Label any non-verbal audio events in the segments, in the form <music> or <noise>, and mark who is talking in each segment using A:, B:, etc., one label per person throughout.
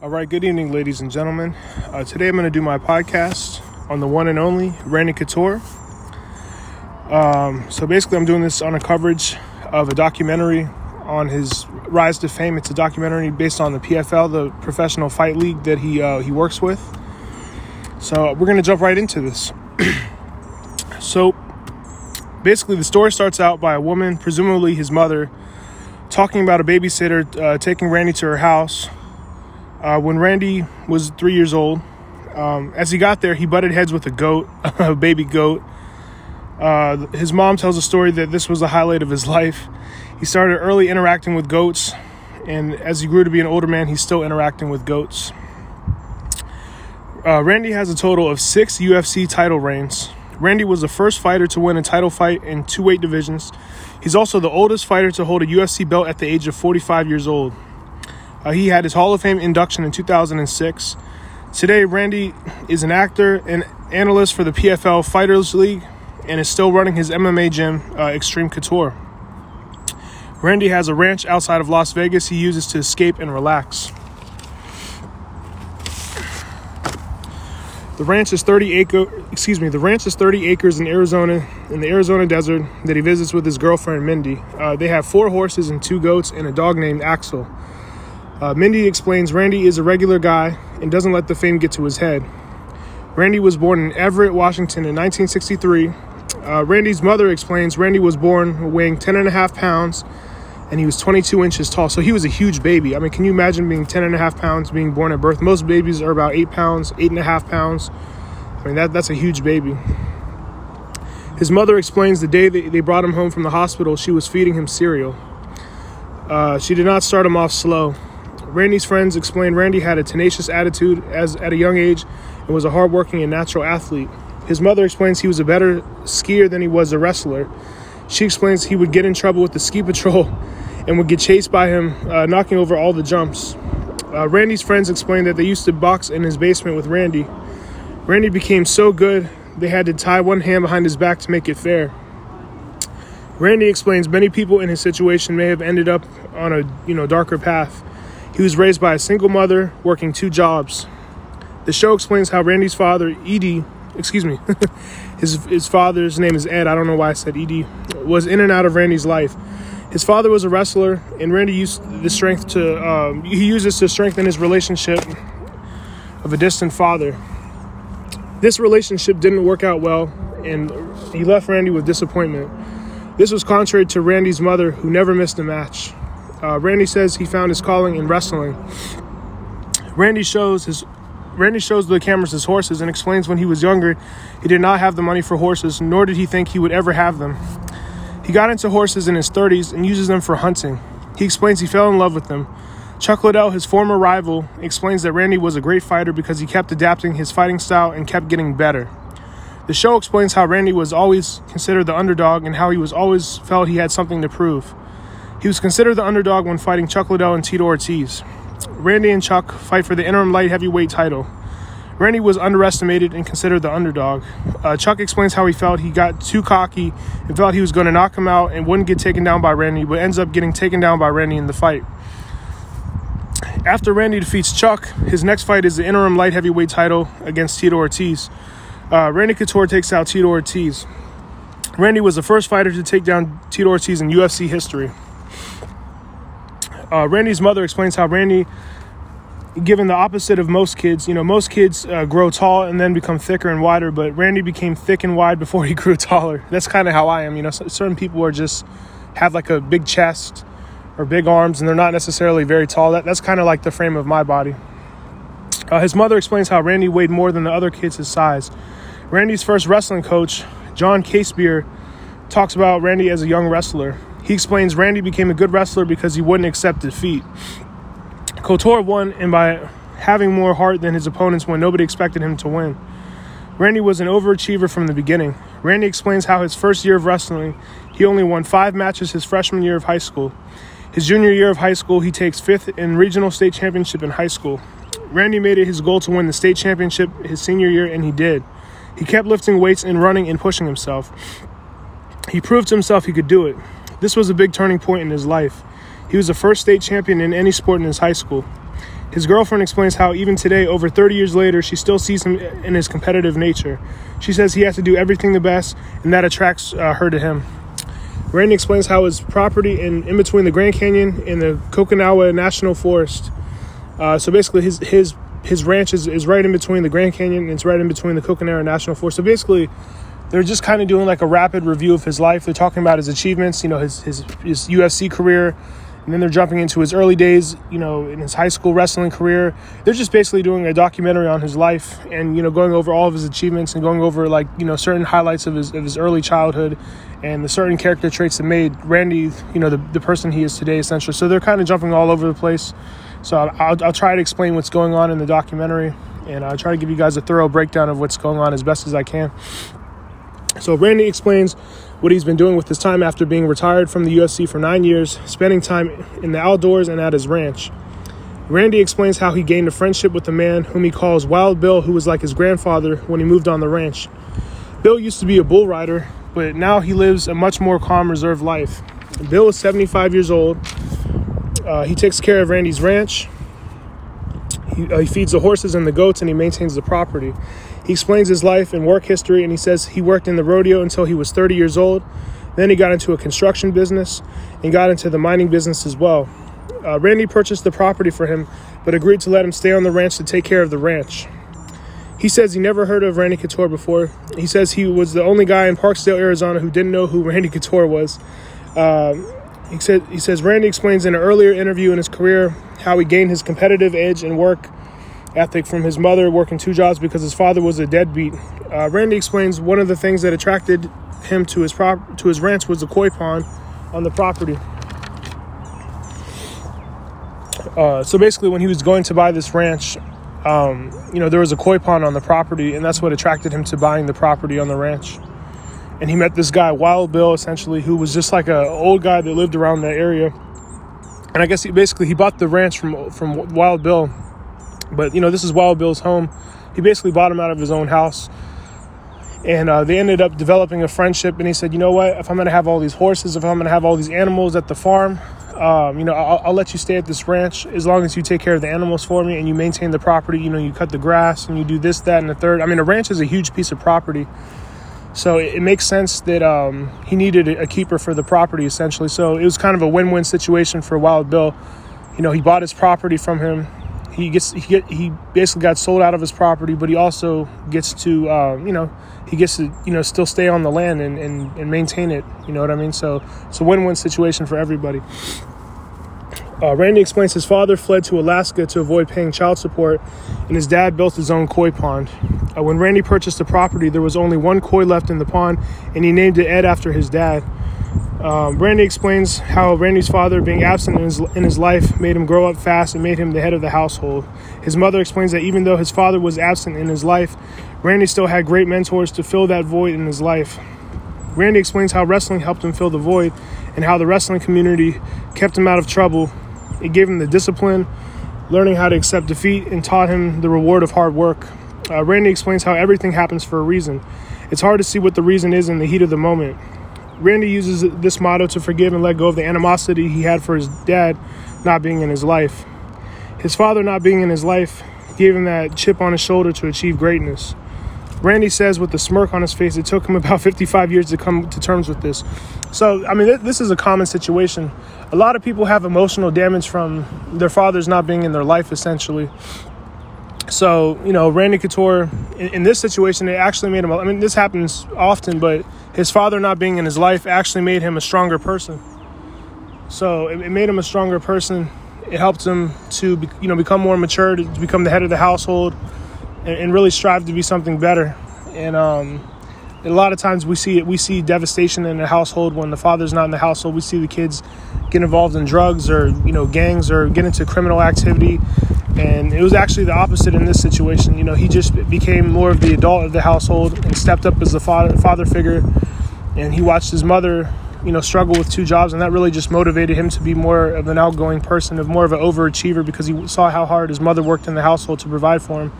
A: All right, good evening, ladies and gentlemen. Uh, today I'm going to do my podcast on the one and only Randy Couture. Um, so basically, I'm doing this on a coverage of a documentary on his rise to fame. It's a documentary based on the PFL, the professional fight league that he uh, he works with. So we're going to jump right into this. <clears throat> so basically, the story starts out by a woman, presumably his mother, talking about a babysitter uh, taking Randy to her house uh, when Randy was three years old. Um, as he got there, he butted heads with a goat, <laughs> a baby goat. Uh, his mom tells a story that this was the highlight of his life. He started early interacting with goats, and as he grew to be an older man, he's still interacting with goats. Uh, Randy has a total of six UFC title reigns. Randy was the first fighter to win a title fight in two weight divisions. He's also the oldest fighter to hold a UFC belt at the age of 45 years old. Uh, he had his Hall of Fame induction in 2006. Today, Randy is an actor and analyst for the PFL Fighters League and is still running his MMA gym, uh, Extreme Couture. Randy has a ranch outside of Las Vegas he uses to escape and relax. The ranch is 30 acre, excuse me, the ranch is 30 acres in Arizona, in the Arizona desert that he visits with his girlfriend Mindy. Uh, they have four horses and two goats and a dog named Axel. Uh, Mindy explains Randy is a regular guy and doesn't let the fame get to his head. Randy was born in Everett, Washington in 1963. Uh, Randy's mother explains Randy was born weighing 10 and a half pounds and he was 22 inches tall. So he was a huge baby. I mean, can you imagine being 10 and a half pounds being born at birth? Most babies are about eight pounds, eight and a half pounds. I mean, that, that's a huge baby. His mother explains the day that they brought him home from the hospital, she was feeding him cereal. Uh, she did not start him off slow. Randy's friends explained Randy had a tenacious attitude as at a young age and was a hardworking and natural athlete. His mother explains he was a better skier than he was a wrestler. She explains he would get in trouble with the ski patrol <laughs> and would get chased by him, uh, knocking over all the jumps. Uh, Randy's friends explained that they used to box in his basement with Randy. Randy became so good they had to tie one hand behind his back to make it fair. Randy explains many people in his situation may have ended up on a you know darker path. He was raised by a single mother working two jobs. The show explains how Randy's father, Edie, excuse me, <laughs> his his father's name is Ed. I don't know why I said Edie, was in and out of Randy's life. His father was a wrestler, and Randy used the strength to um, he used this to strengthen his relationship of a distant father. This relationship didn't work out well, and he left Randy with disappointment. This was contrary to Randy's mother, who never missed a match. Uh, Randy says he found his calling in wrestling. Randy shows his Randy shows the cameras his horses and explains when he was younger, he did not have the money for horses, nor did he think he would ever have them. He got into horses in his 30s and uses them for hunting. He explains he fell in love with them. Chuck Liddell, his former rival, explains that Randy was a great fighter because he kept adapting his fighting style and kept getting better. The show explains how Randy was always considered the underdog and how he was always felt he had something to prove. He was considered the underdog when fighting Chuck Liddell and Tito Ortiz. Randy and Chuck fight for the interim light heavyweight title. Randy was underestimated and considered the underdog. Uh, Chuck explains how he felt he got too cocky and felt he was going to knock him out and wouldn't get taken down by Randy, but ends up getting taken down by Randy in the fight. After Randy defeats Chuck, his next fight is the interim light heavyweight title against Tito Ortiz. Uh, Randy Couture takes out Tito Ortiz. Randy was the first fighter to take down Tito Ortiz in UFC history. Uh, Randy's mother explains how Randy, given the opposite of most kids, you know, most kids uh, grow tall and then become thicker and wider, but Randy became thick and wide before he <laughs> grew taller. That's kind of how I am. You know, certain people are just have like a big chest or big arms and they're not necessarily very tall. That, that's kind of like the frame of my body. Uh, his mother explains how Randy weighed more than the other kids his size. Randy's first wrestling coach, John Casebeer, talks about Randy as a young wrestler. He explains Randy became a good wrestler because he wouldn't accept defeat. Couture won and by having more heart than his opponents when nobody expected him to win. Randy was an overachiever from the beginning. Randy explains how his first year of wrestling, he only won five matches his freshman year of high school. His junior year of high school, he takes fifth in regional state championship in high school. Randy made it his goal to win the state championship his senior year, and he did. He kept lifting weights and running and pushing himself. He proved to himself he could do it. This was a big turning point in his life. He was the first state champion in any sport in his high school. His girlfriend explains how even today, over 30 years later, she still sees him in his competitive nature. She says he has to do everything the best, and that attracts uh, her to him. Randy explains how his property in, in between the Grand Canyon and the Coconino National Forest. Uh, so basically, his his his ranch is, is right in between the Grand Canyon and it's right in between the Coconino National Forest. So basically, they're just kind of doing like a rapid review of his life. They're talking about his achievements, you know, his his, his UFC career, and then they're jumping into his early days, you know, in his high school wrestling career. They're just basically doing a documentary on his life and you know going over all of his achievements and going over like you know certain highlights of his of his early childhood and the certain character traits that made Randy, you know, the the person he is today, essentially. So they're kind of jumping all over the place. So I'll, I'll try to explain what's going on in the documentary, and I'll try to give you guys a thorough breakdown of what's going on as best as I can. So Randy explains what he's been doing with his time after being retired from the UFC for nine years, spending time in the outdoors and at his ranch. Randy explains how he gained a friendship with a man whom he calls Wild Bill, who was like his grandfather when he moved on the ranch. Bill used to be a bull rider, but now he lives a much more calm, reserved life. Bill is 75 years old. Uh, he takes care of Randy's ranch. He, uh, he feeds the horses and the goats, and he maintains the property. He explains his life and work history, and he says he worked in the rodeo until he was 30 years old. Then he got into a construction business and got into the mining business as well. Uh, Randy purchased the property for him, but agreed to let him stay on the ranch to take care of the ranch. He says he never heard of Randy Couture before. He says he was the only guy in Parksdale, Arizona, who didn't know who <laughs> Randy Couture was. Um, he said he says Randy explains in an earlier interview in his career how he gained his competitive edge and work ethic from his mother working two jobs because his father was a deadbeat. Uh, Randy explains one of the things that attracted him to his prop to his ranch was the koi pond on the property. Uh, so basically, when he was going to buy this ranch, um, you know, there was a koi pond on the property, and that's what attracted him to buying the property on the ranch. And he met this guy, Wild Bill, essentially, who was just like an old guy that lived around that area. And I guess he basically he bought the ranch from from Wild Bill but you know, this is Wild Bill's home. He basically bought him out of his own house. And uh, they ended up developing a friendship. And he said, you know what? If I'm going to have all these horses, if I'm going to have all these animals at the farm, um, you know, I'll, I'll, let you stay at this ranch as long as you take care of the animals for me and you maintain the property. You know, you cut the grass and you do this, that, and the third. I mean, a ranch is a huge piece of property. So it, it makes sense that um, he needed a keeper for the property, essentially. So it was kind of a win win situation for Wild Bill. You know, he bought his property from him he gets he get he basically got sold out of his property, but he also gets to uh, you know he gets to you know still stay on the land and, and, and maintain it. You know what I mean? So it's a win-win situation for everybody. Uh, Randy explains his father fled to Alaska to avoid paying child support, and his dad built his own koi pond. Uh, when Randy purchased the property, there was only one koi left in the pond, and he named it Ed after his dad. Um, Randy explains how Randy's father, being absent in his, in his life, made him grow up fast and made him the head of the household. His mother explains that even though his father was absent in his life, Randy still had great mentors to fill that void in his life. Randy explains how wrestling helped him fill the void and how the wrestling community kept him out of trouble. It gave him the discipline, learning how to accept defeat, and taught him the reward of hard work. Uh, Randy explains how everything happens for a reason. It's hard to see what the reason is in the heat of the moment. Randy uses this motto to forgive and let go of the animosity he had for his dad not being in his life. His father not being in his life gave him that chip on his shoulder to achieve greatness. Randy says with a smirk on his face, it took him about <laughs> 55 years to come to terms with this. So, I mean, this is a common situation. A lot of people have emotional damage from their fathers not being in their life, essentially. So, you know, Randy Couture, in, in, this situation, it actually made him, I mean, this happens often, but his father not being in his life actually made him a stronger person. So it, it made him a stronger person. It helped him to, be, you know, become more mature, to become the head of the household, and, and really strive to be something better. And um, a lot of times we see it, we see devastation in the household when the father's not in the household. We see the kids get involved in drugs or you know gangs or get into criminal activity and it was actually the opposite in this situation. You know, he just became more of the adult of the household and stepped up as the father, father figure. And he watched his mother, you know, struggle with two jobs, and that really just motivated him to be more of an outgoing person, of more of an overachiever, because he saw how hard his mother worked in the household to provide for him.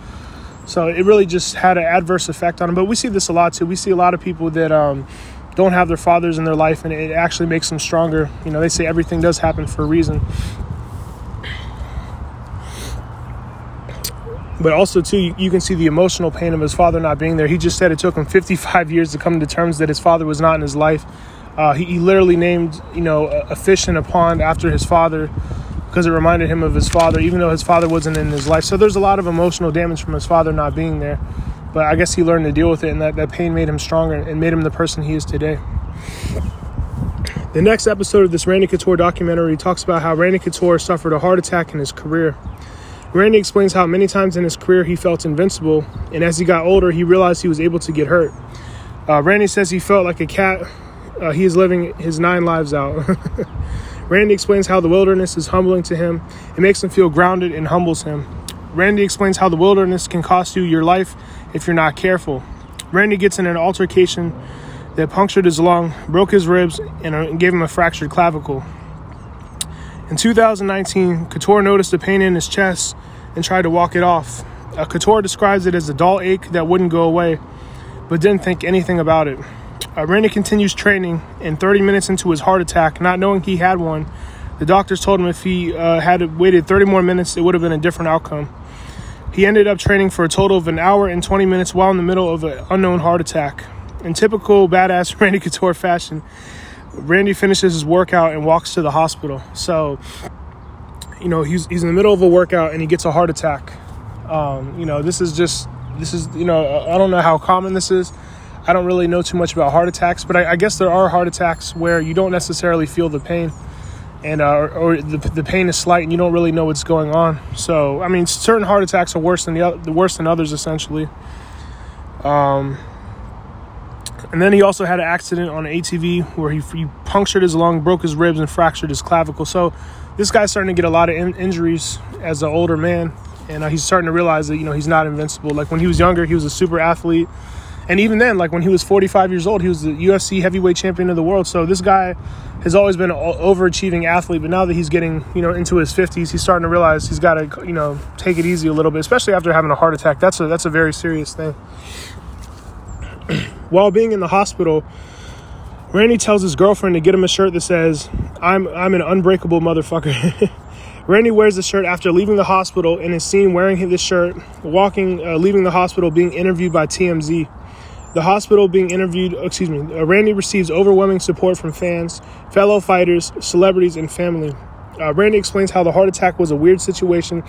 A: So it really just had an adverse effect on him. But we see this a lot too. We see a lot of people that um, don't have their fathers in their life, and it actually makes them stronger. You know, they say everything does happen for a reason. But also too you, can see the emotional pain of his father not being there. He just said it took him <laughs> 55 years to come to terms that his father was not in his life. Uh, he, he, literally named you know a, a, fish in a pond after his father because it reminded him of his father even though his father wasn't in his life. So there's a lot of emotional damage from his father not being there. But i guess he learned to deal with it and that, that pain made him stronger and made him the person he is today. The next episode of this Randy Couture documentary talks about how Randy Couture suffered a heart attack in his career Randy explains how many times in his career he felt invincible, and as he got older, he realized he was able to get hurt. Uh, Randy says he felt like a cat. Uh, he is living his nine lives out. <laughs> Randy explains how the wilderness is humbling to him. It makes him feel grounded and humbles him. Randy explains how the wilderness can cost you your life if you're not careful. Randy gets in an altercation that punctured his lung, broke his ribs, and uh, gave him a fractured clavicle. In 2019, Couture noticed a pain in his chest and tried to walk it off. Uh, Couture describes it as a dull ache that wouldn't go away, but didn't think anything about it. Uh, Randy continues training, and 30 minutes into his heart attack, not knowing he had one, the doctors told him if he uh, had waited 30 more minutes, it would have been a different outcome. He ended up training for a total of an hour and 20 minutes while in the middle of an unknown heart attack. In typical badass <laughs> Randy Couture fashion, Randy finishes his workout and walks to the hospital. So, you know, he's he's in the middle of a workout and he gets a heart attack. Um, you know, this is just this is you know I don't know how common this is. I don't really know too much about heart attacks, but I, I guess there are heart attacks where you don't necessarily feel the pain, and uh, or, the, the pain is slight and you don't really know what's going on. So, I mean, certain heart attacks are worse than the, the worse than others, essentially. Um, and then he also had an accident on an ATV where he, he punctured his lung, broke his ribs, and fractured his clavicle. So this guy's starting to get a lot of in- injuries as an older man, and uh, he's starting to realize that you know he's not invincible. Like when he was younger, he was a super athlete, and even then, like when he was 45 years old, he was the UFC heavyweight champion of the world. So this guy has always been an overachieving athlete, but now that he's getting you know into his 50s, he's starting to realize he's got to you know take it easy a little bit, especially after having a heart attack. That's a that's a very serious thing. While being in the hospital, Randy tells his girlfriend to get him a shirt that says, I'm, I'm an unbreakable motherfucker. <laughs> Randy wears the shirt after leaving the hospital and is seen wearing this shirt, walking, uh, leaving the hospital, being interviewed by TMZ. The hospital being interviewed, excuse me, uh, Randy receives overwhelming support from fans, fellow fighters, celebrities, and family. Uh, Randy explains how the heart attack was a weird situation.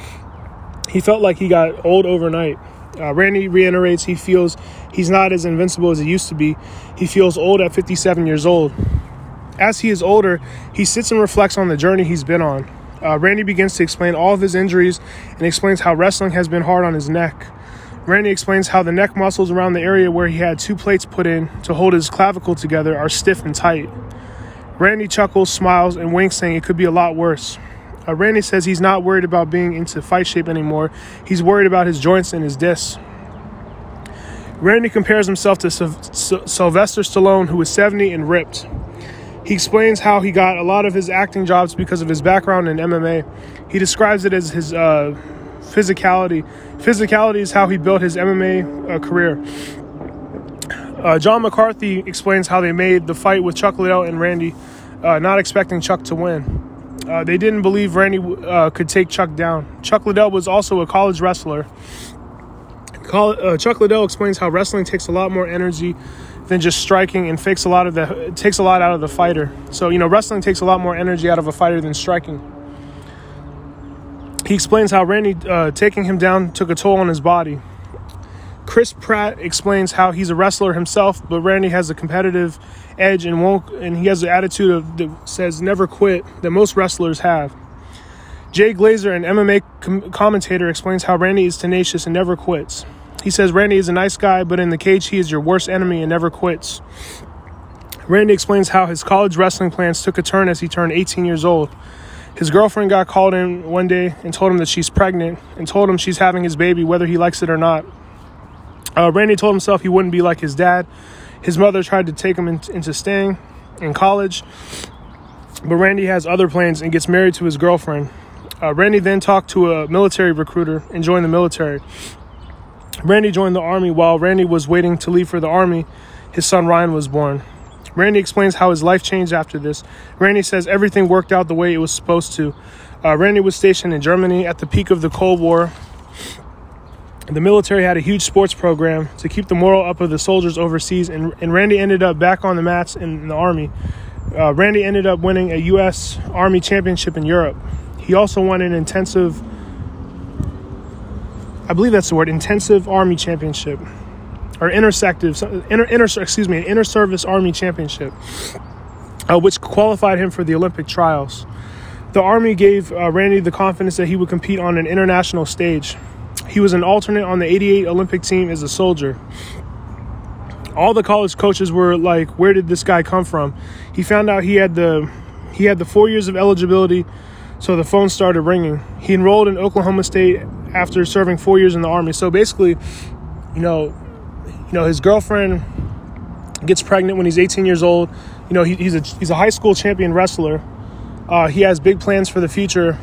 A: He felt like he got old overnight. Uh, Randy reiterates he feels he's not as invincible as he used to be. He feels old at 57 years old. As he is older, he sits and reflects on the journey he's been on. Uh, Randy begins to explain all of his injuries and explains how wrestling has been hard on his neck. Randy explains how the neck muscles around the area where he had two plates put in to hold his clavicle together are stiff and tight. Randy chuckles, smiles, and winks, saying it could be a lot worse. Uh, Randy says he's not worried about being into fight shape anymore. He's worried about his joints and his discs. Randy compares himself to Sylvester Stallone, who is 70 and ripped. He explains how he got a lot of his acting jobs because of his background in MMA. He describes it as his uh, physicality. Physicality is how he built his MMA uh, career. Uh, John McCarthy explains how they made the fight with Chuck Liddell and Randy, uh, not expecting Chuck to win. Uh, they didn't believe Randy uh, could take Chuck down. Chuck Liddell was also a college wrestler. uh, Chuck Liddell explains how wrestling takes a lot more energy than just striking and takes a lot of the takes a lot out of the fighter. So you know, wrestling takes a lot more energy out of a fighter than striking. He explains how Randy uh, taking him down took a toll on his body. Chris Pratt explains how he's a wrestler himself, but Randy has a competitive edge and won't, and he has an attitude of that says never quit that most wrestlers have. Jay Glazer, an MMA com- commentator, explains how Randy is tenacious and never quits. He says Randy is a nice guy, but in the cage he is your worst enemy and never quits. Randy explains how his college wrestling plans took a turn as he turned 18 years old. His girlfriend got called in one day and told him that she's pregnant and told him she's having his baby whether he likes it or not. Uh, Randy told himself he wouldn't be like his dad. His mother tried to take him in, into staying in college, but Randy has other plans and gets married to his girlfriend. Uh, Randy then talked to a military recruiter and joined the military. Randy joined the army while Randy was waiting to leave for the army. His son Ryan was born. Randy explains how his life changed after this. Randy says everything worked out the way it was supposed to. Uh, Randy was stationed in Germany at the peak of the Cold War The military had a huge sports program to keep the moral up of the soldiers overseas, and, and Randy ended up back on the mats in, in the Army. Uh, Randy ended up winning a U.S. Army championship in Europe. He also won an intensive, I believe that's the word, intensive Army championship, or intersective, inter, inter, excuse me, an inter-service Army championship, uh, which qualified him for the Olympic trials. The Army gave uh, Randy the confidence that he would compete on an international stage. He was an alternate on the 88 Olympic team as a soldier. All the college coaches were like, "Where did this guy come from?" He found out he had the he had the 4 years of eligibility, so the phone started ringing. He enrolled in Oklahoma State after serving 4 years in the army. So basically, you know, you know, his girlfriend gets pregnant when he's 18 years old. You know, he, he's a he's a high school champion wrestler. Uh, he has big plans for the future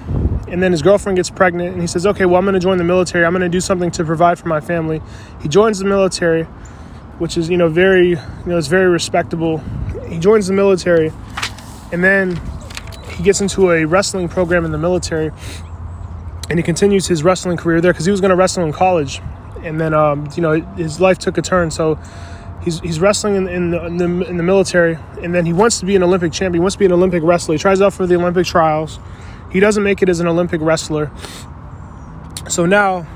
A: and then his girlfriend gets pregnant and he says okay well i'm going to join the military. I'm going to do something to provide for my family. He joins the military which is you know very you know it's very respectable. He joins the military and then he gets into a wrestling program in the military and he continues his wrestling career there because he was going to wrestle in college. And then um, you know his life took a turn so he's, he's wrestling in, in, the, in, the, in the military and then he wants to be an olympic champion. He wants to be an olympic wrestler. He tries out for the olympic trials he doesn't make it as an Olympic wrestler. So now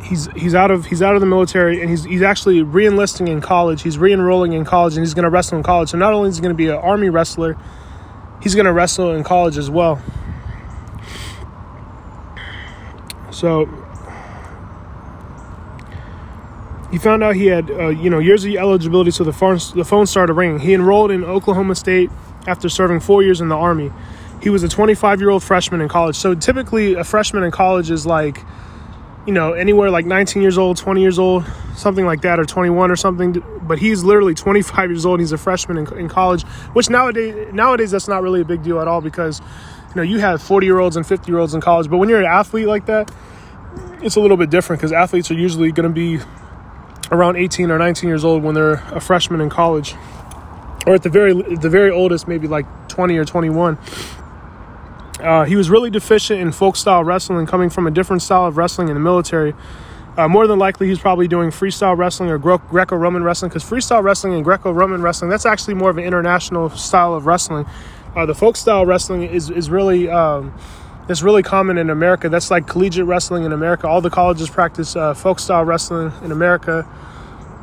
A: he's he's out of he's out of the military and he's he's actually re-enlisting in college. He's re-enrolling in college and he's going to wrestle in college. So not only is he going to be an army wrestler, he's going to wrestle in college as well. So he found out he had uh, you know years of eligibility, so the phone the phone started ringing. He enrolled in Oklahoma State after serving four years in the army he was a 25 year old freshman in college. So typically, a freshman in college is like, you know, anywhere like 19 years old, 20 years old, something like that, or 21 or something. But he's literally 25 years old. he's a freshman in, in college, which nowadays nowadays that's not really a big deal at all because, you know, you have 40 year olds and 50 year olds in college. But when you're an athlete like that, it's a little bit different because athletes are usually going to be around 18 or 19 years old when they're a freshman in college, or at the very the very oldest, maybe like 20 or 21. Uh, he was really deficient in folk style wrestling, coming from a different style of wrestling in the military. Uh, more than likely, he's probably doing freestyle wrestling or Greco Roman wrestling because freestyle wrestling and Greco Roman wrestling, that's actually more of an international style of wrestling. Uh, the folk style wrestling is, is really. Um, it's really common in America. That's like collegiate wrestling in America. All the colleges practice uh, folk style wrestling in America.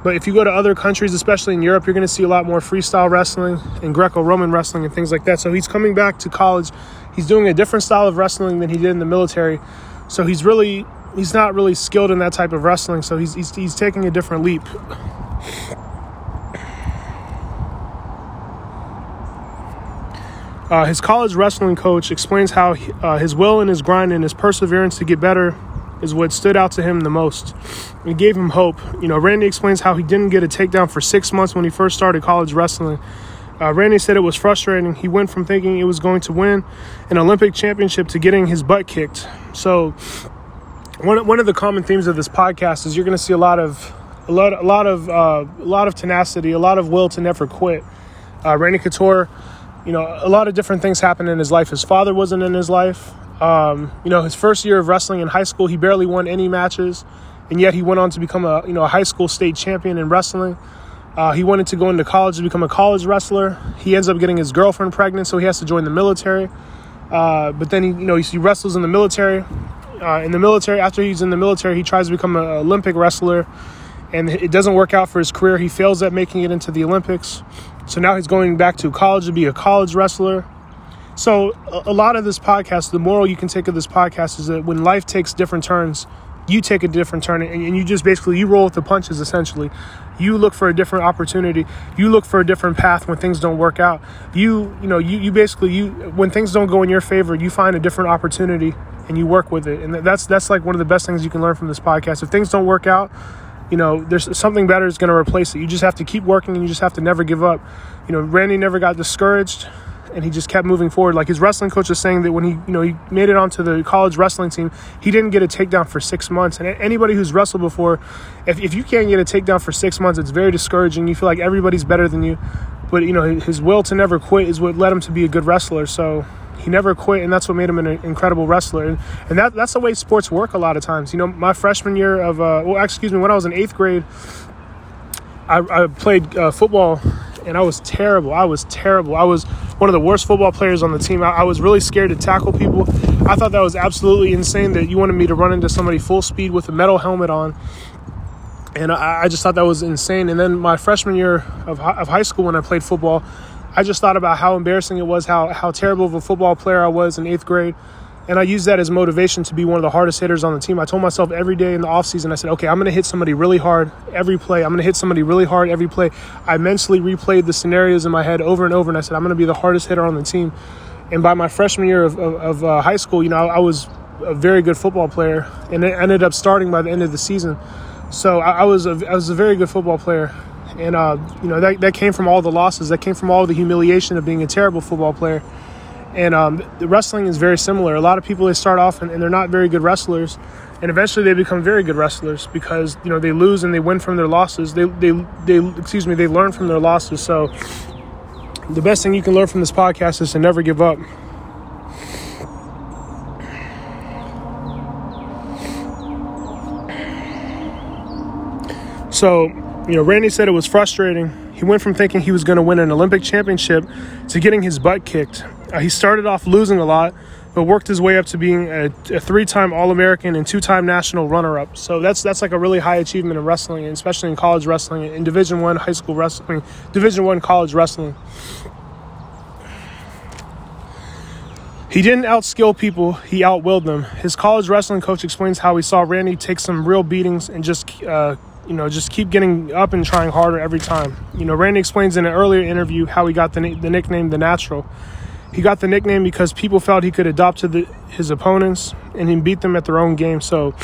A: But if you go to other countries, especially in Europe, you're going to see a lot more freestyle wrestling and Greco Roman wrestling and things like that. So he's coming back to college he's doing a different style of wrestling than he did in the military. So he's really he's not really skilled in that type of wrestling. So he's he's, he's taking a different leap. Uh, his college wrestling coach explains how he, uh, his will and his grind and his perseverance to get better is what stood out to him the most. It gave him hope. You know, Randy explains how he didn't get a takedown for six months when he first started college wrestling. Uh, Randy said it was frustrating. He went from thinking it was going to win an Olympic championship to getting his butt kicked. So, one one of the common themes of this podcast is you're going to see a lot of a lot a lot of uh, a lot of tenacity, a lot of will to never quit. Uh, Randy Couture, you know, a lot of different things happened in his life. His father wasn't in his life. Um, you know, his first year of wrestling in high school, he barely won any matches, and yet he went on to become a you know a high school state champion in wrestling. Uh, he wanted to go into college to become a college wrestler. He ends up getting his girlfriend pregnant, so he has to join the military. Uh, but then he, you know, he wrestles in the military. Uh, in the military, after he's in the military, he tries to become an Olympic wrestler, and it doesn't work out for his career. He fails at making it into the Olympics. So now he's going back to college to be a college wrestler. So a, a lot of this podcast, the moral you can take of this podcast is that when life takes different turns, you take a different turn and, you just basically you roll with the punches essentially. You look for a different opportunity. You look for a different path when things don't work out. You you know you, you basically you when things don't go in your favor you find a different opportunity and you work with it. And that's that's like one of the best things you can learn from this podcast. If things don't work out you know there's something better is going to replace it. You just have to keep working and you just have to never give up. You know randy never got discouraged and he just kept moving forward. Like his wrestling coach was saying that when he, you know, he made it onto the college wrestling team, he didn't get a takedown for six months. And anybody who's wrestled before, if, if you can't get a takedown for six months, it's very discouraging. You feel like everybody's better than you. But, you know, his will to never quit is what led him to be a good wrestler. So, He never quit, and that's what made him an incredible wrestler. And, and that, that's the way sports work a lot of times. You know, my freshman year of, uh, well, excuse me, when I was in eighth grade, I, I played uh, football and I was terrible. I was terrible. I was one of the worst football players on the team. I, I, was really scared to tackle people. I thought that was absolutely insane that you wanted me to run into somebody full speed with a metal helmet on. And I, I just thought that was insane. And then my freshman year of, of high school, when I played football, I just thought about how embarrassing it was, how, how terrible of a football player I was in eighth grade. And I used that as motivation to be one of the hardest hitters on the team. I told myself every day in the offseason, I said, okay, I'm going to hit somebody really hard every play. I'm going to hit somebody really hard every play. I mentally replayed the scenarios in my head over and over, and I said, I'm going to be the hardest hitter on the team. And by my freshman year of, of, of uh, high school, you know, I, I, was a very good football player, and it ended up starting by the end of the season. So I, I was a, I was a very good football player, and uh, you know that that came from all the losses, that came from all the humiliation of being a terrible football player. And um, the wrestling is very similar. A lot of people they start off and, and, they're not very good wrestlers, and eventually they become very good wrestlers because you know they lose and they win from their losses. They they they excuse me they learn from their losses. So the best thing you can learn from this podcast is to never give up. So, you know, Randy said it was frustrating. He went from thinking he was going to win an Olympic championship to getting his butt kicked uh, he started off losing a lot, but worked his way up to being a, a three-time All-American and two-time national runner-up. So that's that's like a really high achievement in wrestling, especially in college wrestling, in Division One high school wrestling, Division One college wrestling. He didn't outskill people, he outwilled them. His college wrestling coach explains how he saw Randy take some real beatings and just, uh, you know, just keep getting up and trying harder every time. You know, Randy explains in an earlier interview how he got the, the nickname The Natural. He got the nickname because people felt he could adopt to the, his opponents and he beat them at their own game. So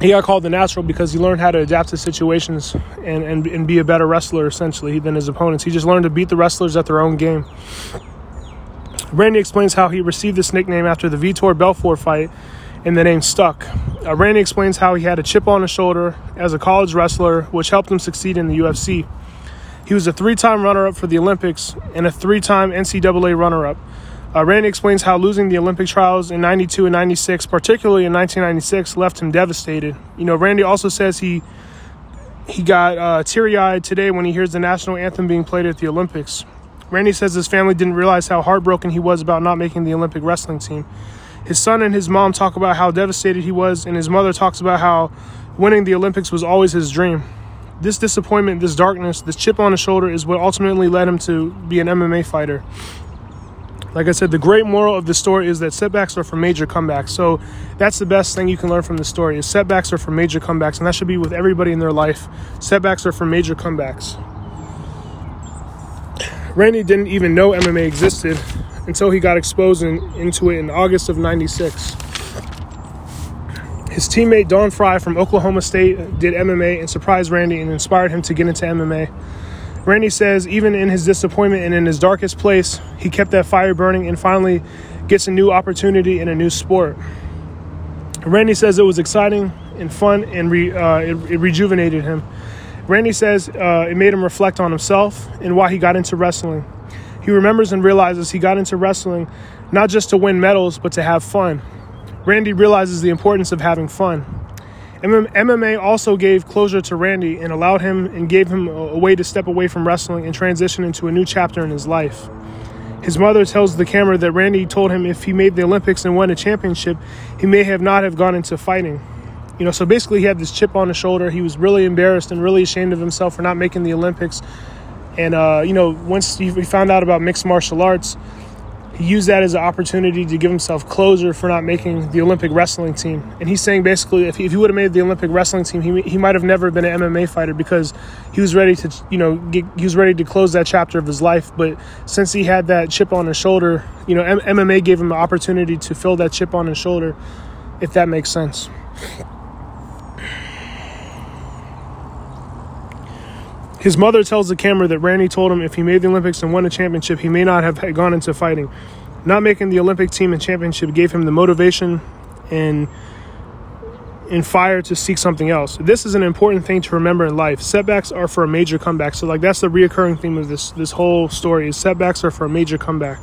A: he got called the natural because he learned how to adapt to situations and, and, and be a better wrestler essentially than his opponents. He just learned to beat the wrestlers at their own game. Randy explains how he received this nickname after the Vitor Belfort fight and the name stuck. Uh, Randy explains how he had a chip on his shoulder as a college wrestler, which helped him succeed in the UFC. He was a three time runner up for the Olympics and a three time NCAA runner up. Uh, Randy explains how losing the Olympic trials in 92 and 96, particularly in 1996, left him devastated. You know, Randy also says he he got uh, teary eyed today when he hears the national anthem being played at the Olympics. Randy says his family didn't realize how heartbroken he was about not making the Olympic wrestling team. His son and his mom talk about how devastated he was, and his mother talks about how winning the Olympics was always his dream this disappointment, this darkness, this chip on his shoulder is what ultimately led him to be an MMA fighter. Like I said, the great moral of the story is that setbacks are for major comebacks. So that's the best thing you can learn from the story is setbacks are for major comebacks, and that should be with everybody in their life. Setbacks are for major comebacks. Randy didn't even know MMA existed until he got exposed in, into it in August of 96. His teammate Don Frye from Oklahoma State did MMA and surprised Randy and inspired him to get into MMA. Randy says even in his disappointment and in his darkest place, he kept that fire burning and finally gets a new opportunity in a new sport. Randy says it was exciting and fun and re, uh, it, it, rejuvenated him. Randy says uh, it made him reflect on himself and why he got into wrestling. He remembers and realizes he got into wrestling not just to win medals, but to have fun. Randy realizes the importance of having fun. MMA also gave closure to Randy and allowed him and gave him a way to step away from wrestling and transition into a new chapter in his life. His mother tells the camera that Randy told him if he made the Olympics and won a championship, he may have not have gone into fighting. You know, so basically he had this chip on his shoulder. He was really embarrassed and really ashamed of himself for not making the Olympics. And uh, you know, once he found out about mixed martial arts, he used that as an opportunity to give himself closure for not making the Olympic wrestling team. And he's saying basically, if he, if he would have made the Olympic wrestling team, he, he might have never been an MMA fighter because he was ready to, you know, get, he was ready to close that chapter of his life. But since he had that chip on his shoulder, you know, M- MMA gave him the opportunity to fill that chip on his shoulder, if that makes sense. His mother tells the camera that Randy told him if he made the Olympics and won a championship, he may not have gone into fighting. Not making the Olympic team and championship gave him the motivation and and fire to seek something else. This is an important thing to remember in life. Setbacks are for a major comeback. So like that's the reoccurring theme of this this whole story is setbacks are for a major comeback.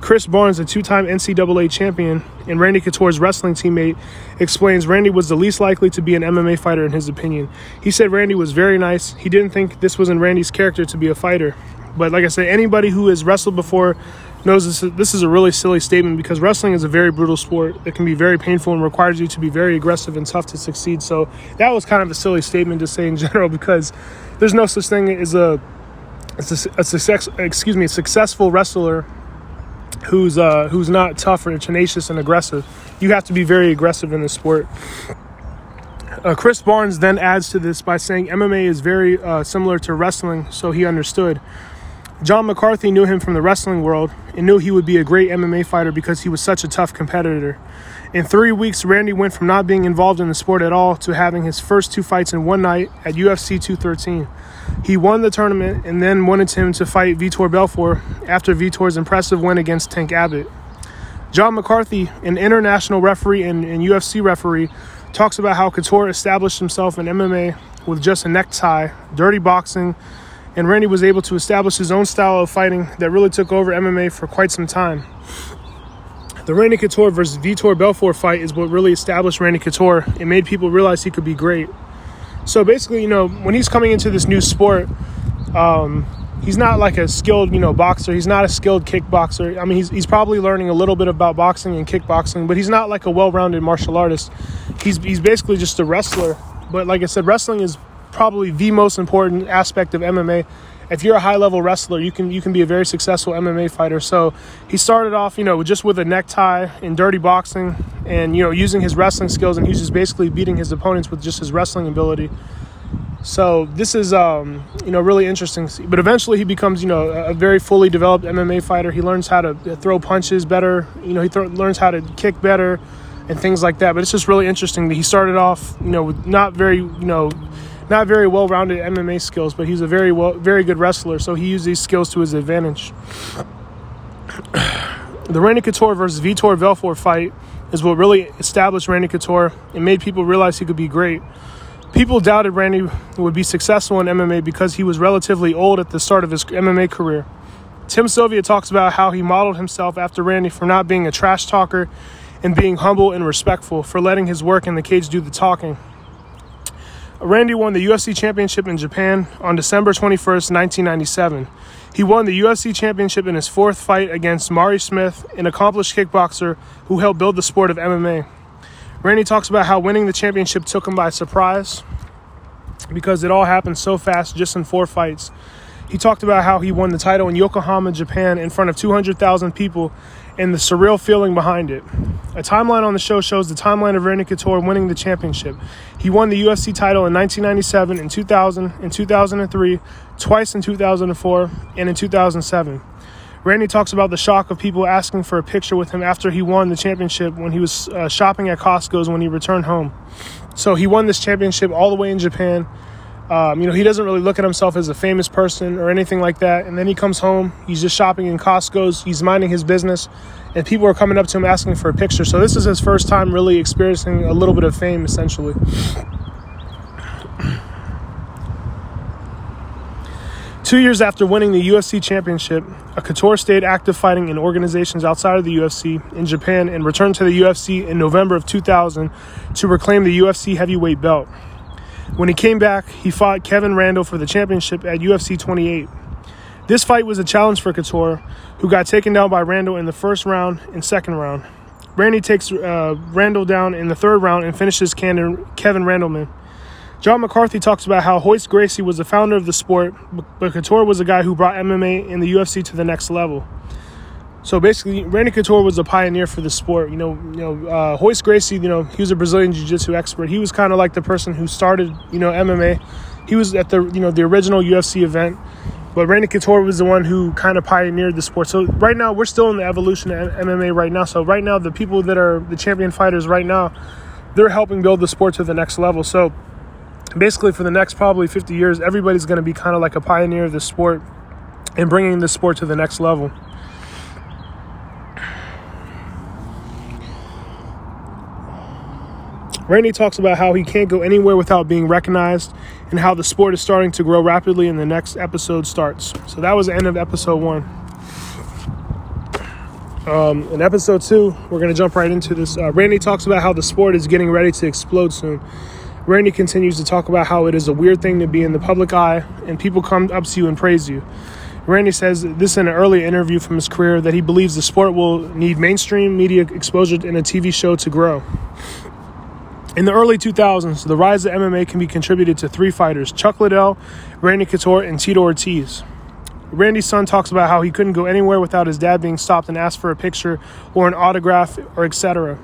A: Chris Barnes, a two time NCAA champion and Randy Couture's wrestling teammate, explains Randy was the least likely to be an MMA fighter in his opinion. He said Randy was very nice. He didn't think this was in Randy's character to be a fighter. But like I said, anybody who has wrestled before knows this, this is a really silly statement because wrestling is a very brutal sport. It can be very painful and requires you to be very aggressive and tough to succeed. So that was kind of a silly statement to say in <laughs> general because there's no such thing as a, a success, excuse me, a successful wrestler who's uh, who's not tough or tenacious and aggressive. You have to be very aggressive in the sport. Uh, Chris Barnes then adds to this by saying MMA is very uh, similar to wrestling, so he understood. John McCarthy knew him from the wrestling world and knew he would be a great MMA fighter because he was such a tough competitor. In three weeks, Randy went from not being involved in the sport at all to having his first two fights in one night at UFC 213. He won the tournament and then wanted him to fight Vitor Belfort after Vitor's impressive win against Tank Abbott. John McCarthy, an international referee and, and UFC referee, talks about how Couture established himself in MMA with just a necktie, dirty boxing, and Randy was able to establish his own style of fighting that really took over MMA for quite some time. The Randy Couture versus Vitor Belfort fight is what really established Randy Couture and made people realize he could be great. So basically, you know, when he's coming into this new sport, um, he's not like a skilled, you know, boxer. He's not a skilled kickboxer. I mean, he's, he's probably learning a little bit about boxing and kickboxing, but he's not like a well-rounded martial artist. He's he's basically just a wrestler. But like I said, wrestling is probably the most important aspect of MMA. If you're a high-level wrestler, you can you can be a very successful MMA fighter. So he started off, you know, just with a necktie and dirty boxing, and you know, using his wrestling skills, and he's just basically beating his opponents with just his wrestling ability. So this is, um, you know, really interesting. But eventually, he becomes, you know, a very fully developed MMA fighter. He learns how to throw punches better. You know, he th- learns how to kick better, and things like that. But it's just really interesting that he started off, you know, with not very, you know, not very well-rounded MMA skills, but he's a very well, very good wrestler. So he used these skills to his advantage. <clears throat> the Randy Couture versus Vitor Belfort fight is what really established Randy Couture and made people realize he could be great. People doubted Randy would be successful in MMA because he was relatively old at the start of his MMA career. Tim Sylvia talks about how he modeled himself after Randy for not being a trash talker and being humble and respectful, for letting his work in the cage do the talking. Randy won the UFC Championship in Japan on December 21st, 1997. He won the UFC Championship in his fourth fight against Maurice Smith, an accomplished kickboxer who helped build the sport of MMA. Randy talks about how winning the championship took him by surprise because it all happened so fast just in four fights. He talked about how he won the title in Yokohama, Japan, in front of 200,000 people and the surreal feeling behind it. A timeline on the show shows the timeline of Randy Couture winning the championship. He won the UFC title in 1997, in 2000, in 2003, twice in 2004, and in 2007. Randy talks about the shock of people asking for a picture with him after he won the championship when he was uh, shopping at Costco's when he returned home. So he won this championship all the way in Japan. Um, you know, he doesn't really look at himself as a famous person or anything like that. And then he comes home, he's just shopping in Costco's, he's minding his business, and people are coming up to him asking for a picture. So this is his first time really experiencing a little bit of fame, essentially. Two years after winning the UFC championship, Couture stayed active fighting in organizations outside of the UFC in Japan and returned to the UFC in November of 2000 to reclaim the UFC heavyweight belt. When he came back, he fought Kevin Randall for the championship at UFC 28. This fight was a challenge for Couture, who got taken down by Randall in the first round and second round. Randy takes uh, Randall down in the third round and finishes Kevin Randleman. John McCarthy talks about how Royce Gracie was the founder of the sport, but Couture was a guy who brought MMA and the UFC to the next level. So basically, Randy Couture was a pioneer for the sport. You know, you know, uh, Royce Gracie. You know, he was a Brazilian Jiu-Jitsu expert. He was kind of like the person who started, you know, MMA. He was at the, you know, the original UFC event. But Randy Couture was the one who kind of pioneered the sport. So right now, we're still in the evolution of MMA right now. So right now, the people that are the champion fighters right now, they're helping build the sport to the next level. So basically for the next probably 50 years, everybody's going to be kind of like a pioneer of the sport and bringing the sport to the next level. Randy talks about how he can't go anywhere without being recognized and how the sport is starting to grow rapidly and the next episode starts. So that was the end of episode one. Um, in episode two, we're going to jump right into this. Uh, Randy talks about how the sport is getting ready to explode soon. Randy continues to talk about how it is a weird thing to be in the public eye and people come up to you and praise you. Randy says this in an early interview from his career that he believes the sport will need mainstream media exposure in a TV show to grow. In the early 2000s, the rise of MMA can be contributed to three fighters Chuck Liddell, Randy Couture, and Tito Ortiz. Randy's son talks about how he couldn't go anywhere without his dad being stopped and asked for a picture or an autograph or etc.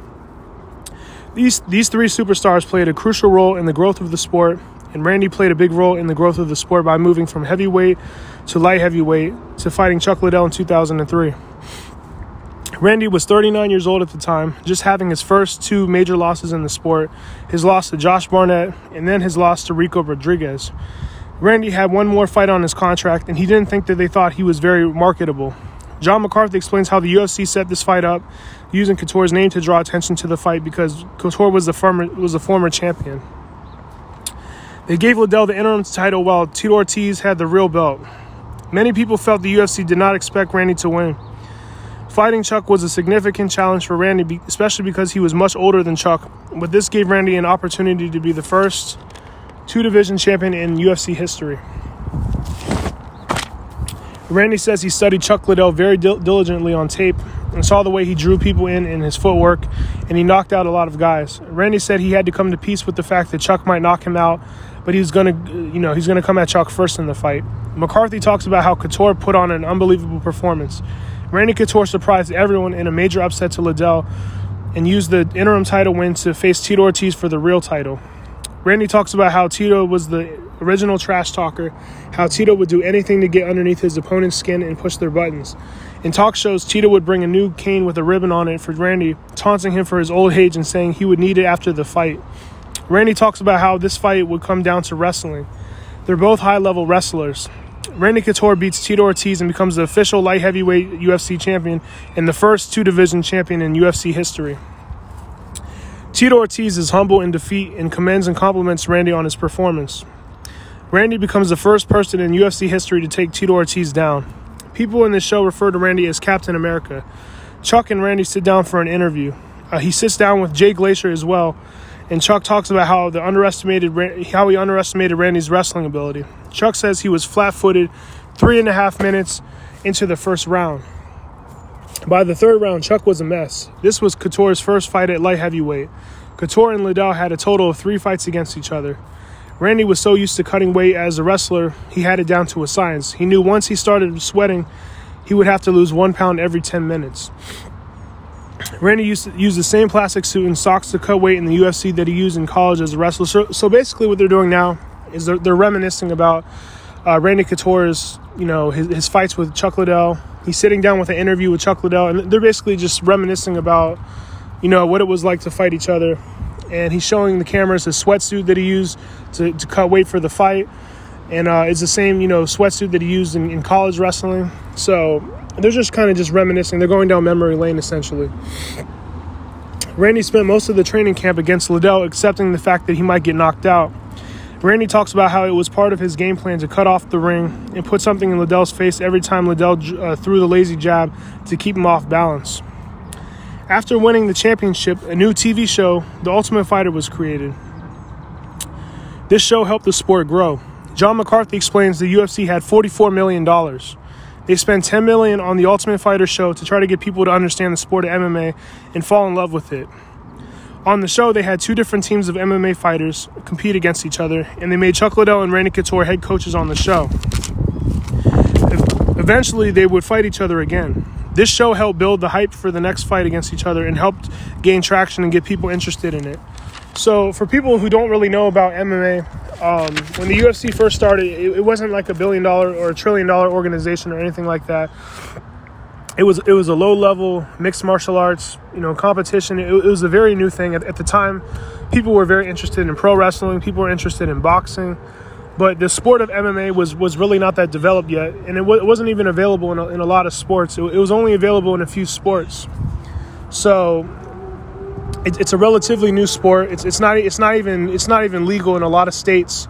A: These, these three superstars played a crucial role in the growth of the sport, and Randy played a big role in the growth of the sport by moving from heavyweight to light heavyweight to fighting Chuck Liddell in 2003. Randy was 39 years old at the time, just having his first two major losses in the sport his loss to Josh Barnett and then his loss to Ricco Rodriguez. Randy had one more fight on his contract, and he didn't think that they thought he was very marketable. John McCarthy explains how the UFC set this fight up, using Couture's name to draw attention to the fight because Couture was the former was a former champion. They gave Liddell the interim title while Tito Ortiz had the real belt. Many people felt the UFC did not expect Randy to win. Fighting Chuck was a significant challenge for Randy, especially because he was much older than Chuck, but this gave Randy an opportunity to be the first two division champion in UFC history. Randy says he studied Chuck Liddell very dil- diligently on tape and saw the way he drew people in in his footwork, and he knocked out a lot of guys. Randy said he had to come to peace with the fact that Chuck might knock him out, but he was gonna, you know, he's gonna come at Chuck first in the fight. McCarthy talks about how Couture put on an unbelievable performance. Randy Couture surprised everyone in a major upset to Liddell and used the interim title win to face Tito Ortiz for the real title. Randy talks about how Tito was the original trash talker, how Tito would do anything to get underneath his opponent's skin and push their buttons. In talk shows, Tito would bring a new cane with a ribbon on it for Randy, taunting him for his old age and saying he would need it after the fight. Randy talks about how this fight would come down to wrestling. They're both high level wrestlers. Randy Couture beats Tito Ortiz and becomes the official light heavyweight UFC champion and the first two division champion in UFC history. Tito Ortiz is humble in defeat and commends and compliments Randy on his performance. Randy becomes the first person in UFC history to take Tito Ortiz down. People in this show refer to Randy as Captain America. Chuck and Randy sit down for an interview. Uh, he sits down with Jay Glazer as well, and Chuck talks about how the underestimated how he underestimated Randy's wrestling ability. Chuck says he was flat-footed three and a half minutes into the first round. By the third round, Chuck was a mess. This was Couture's first fight at light heavyweight. Couture and Liddell had a total of three fights against each other. Randy was so used to cutting weight as a wrestler, he had it down to a science. He knew once he started sweating, he would have to lose one pound every 10 minutes. Randy used to use the same plastic suit and socks to cut weight in the UFC that he used in college as a wrestler. So, so basically, what they're doing now is they're, they're reminiscing about uh, Randy Couture's, you know, his, his fights with Chuck Liddell, he's sitting down with an interview with Chuck Liddell, and they're basically just reminiscing about, you know, what it was like to fight each other. And he's showing the cameras his sweatsuit that he used to, to cut weight for the fight. And uh, it's the same, you know, sweatsuit that he used in, in college wrestling. So they're just kind of just reminiscing. They're going down memory lane, essentially. Randy spent most of the training camp against Liddell, accepting the fact that he might get knocked out. Randy talks about how it was part of his game plan to cut off the ring and put something in Liddell's face every time Liddell uh, threw the lazy jab to keep him off balance. After winning the championship, a new TV show, The Ultimate Fighter, was created. This show helped the sport grow. John McCarthy explains the UFC had $44 million. They spent 10 million on the Ultimate Fighter show to try to get people to understand the sport of MMA and fall in love with it. On the show, they had two different teams of MMA fighters compete against each other, and they made Chuck Liddell and Randy Couture head coaches on the show. Eventually, they would fight each other again. This show helped build the hype for the next fight against each other and helped gain traction and get people interested in it. So, for people who don't really know about MMA, um, when the UFC first started, it, it wasn't like a billion dollar or a trillion dollar organization or anything like that. It was it was a low level mixed martial arts you know competition. It, it was a very new thing. At, at, the time people were very interested in pro wrestling. People were interested in boxing. But the sport of MMA was was really not that developed yet. And it, w- it wasn't even available in a, in a lot of sports. It, it, was only available in a few sports. So it, it's a relatively new sport it's, it's not it's not even it's not even legal in a lot of states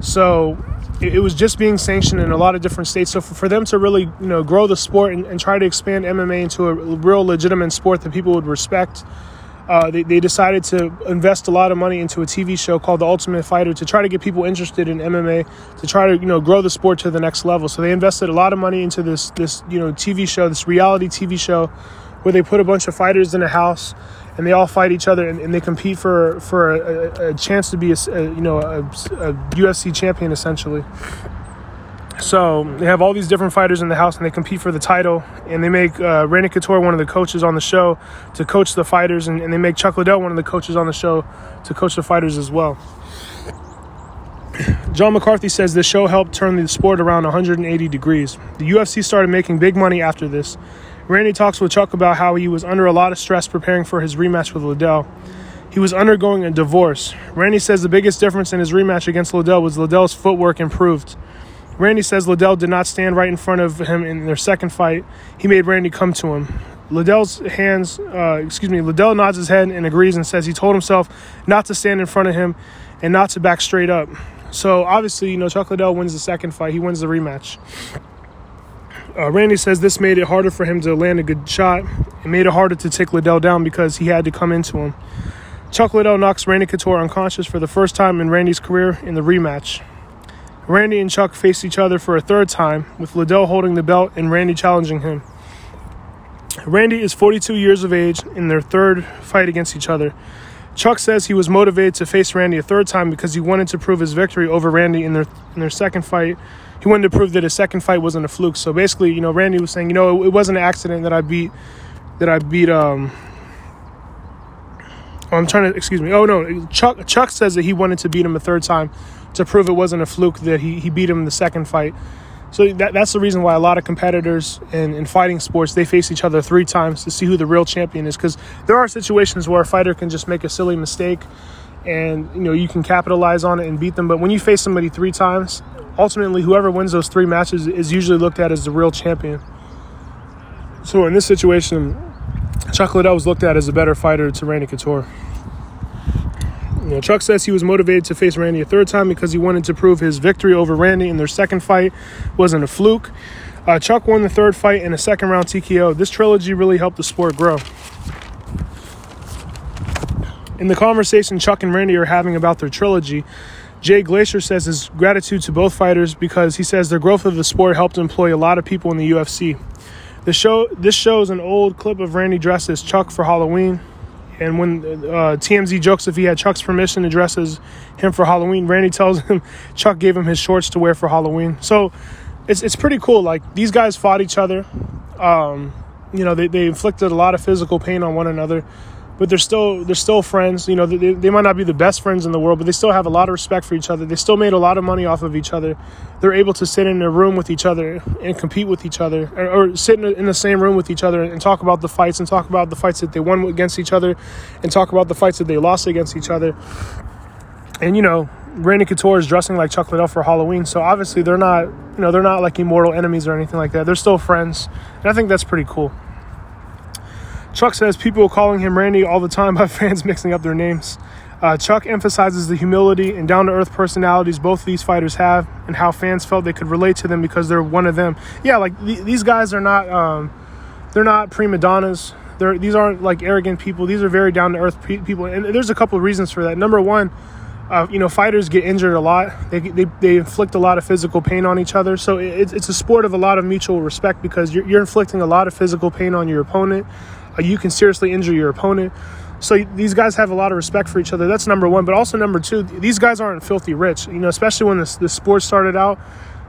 A: so it, was just being sanctioned in a lot of different states. So for, for them to really, you know, grow the sport and, and, try to expand MMA into a real legitimate sport that people would respect, uh, they, they decided to invest a lot of money into a TV show called The Ultimate Fighter to try to get people interested in MMA, to try to you know grow the sport to the next level. So they invested a lot of money into this this you know TV show, this reality TV show, where they put a bunch of fighters in a house and they all fight each other and, and they compete for for a, a chance to be a, a you know a, UFC champion essentially. So they have all these different fighters in the house and they compete for the title and they make uh, Randy Couture one of the coaches on the show to coach the fighters and, and they make Chuck Liddell one of the coaches on the show to coach the fighters as well. John McCarthy says this show helped turn the sport around 180 degrees. The UFC started making big money after this. Randy talks with Chuck about how he was under a lot of stress preparing for his rematch with Liddell. He was undergoing a divorce. Randy says the biggest difference in his rematch against Liddell was Liddell's footwork improved. Randy says Liddell did not stand right in front of him in their second fight. He made Randy come to him. Liddell's hands, uh, excuse me, Liddell nods his head and agrees and says he told himself not to stand in front of him and not to back straight up. So obviously, you know, Chuck Liddell wins the second fight. He wins the rematch. Uh, Randy says this made it harder for him to land a good shot. It made it harder to take Liddell down because he had to come into him. Chuck Liddell knocks Randy Couture unconscious for the first time in Randy's career in the rematch. Randy and Chuck faced each other for a third time, with Liddell holding the belt and Randy challenging him. Randy is 42 years of age in their third fight against each other. Chuck says he was motivated to face Randy a third time because he wanted to prove his victory over Randy in their in their second fight he wanted to prove that his second fight wasn't a fluke. So basically, you know, Randy was saying, you know, it, it wasn't an accident that I beat that I beat um oh, I'm trying to excuse me. Oh no, Chuck Chuck says that he wanted to beat him a third time to prove it wasn't a fluke that he, he beat him in the second fight. So that, that's the reason why a lot of competitors in, in fighting sports they face each other three times to see who the real champion is because there are situations where a fighter can just make a silly mistake and you know you can capitalize on it and beat them but when you face somebody three times ultimately, whoever wins those three matches is usually looked at as the real champion. So in this situation, Chuck Liddell was looked at as a better fighter to Randy Couture. You know, Chuck says he was motivated to face Randy a third time because he wanted to prove his victory over Randy in their second fight wasn't a fluke. Uh, Chuck won the third fight in a second round TKO. This trilogy really helped the sport grow. In the conversation Chuck and Randy are having about their trilogy, Jay Glazer says his gratitude to both fighters because he says the growth of the sport helped employ a lot of people in the UFC. The show this shows an old clip of Randy dressed as Chuck for Halloween, and when uh, TMZ jokes if he had Chuck's permission to dress as him for Halloween, Randy tells him <laughs> Chuck gave him his shorts to wear for Halloween. So it's it's pretty cool. Like these guys fought each other. Um, you know, they, they inflicted a lot of physical pain on one another but they're still they're still friends. You know, they, they might not be the best friends in the world, but they still have a lot of respect for each other. They still made a lot of money off of each other. They're able to sit in a room with each other and compete with each other, or, or sit in the same room with each other and talk about the fights and talk about the fights that they won against each other, and talk about the fights that they lost against each other. And you know, Randy Couture is dressing like Chuck Liddell for Halloween, so obviously they're not, you know, they're not like immortal enemies or anything like that. They're still friends, and I think that's pretty cool. Chuck says people calling him Randy all the time by <laughs> fans mixing up their names. Uh, Chuck emphasizes the humility and down to earth personalities both these fighters have and how fans felt they could relate to them because they're one of them. Yeah, like th- these guys are not um, they're not prima donnas. They're, these aren't like arrogant people. These are very down to earth pe- people, and there's a couple of reasons for that. Number one, uh, you know, fighters get injured a lot. They, they, they inflict a lot of physical pain on each other. So it, it's a sport of a lot of mutual respect because you're, you're inflicting a lot of physical pain on your opponent you can seriously injure your opponent. So these guys have a lot of respect for each other. That's number one. But also number two, these guys aren't filthy rich. You know, especially when the, the sport started out.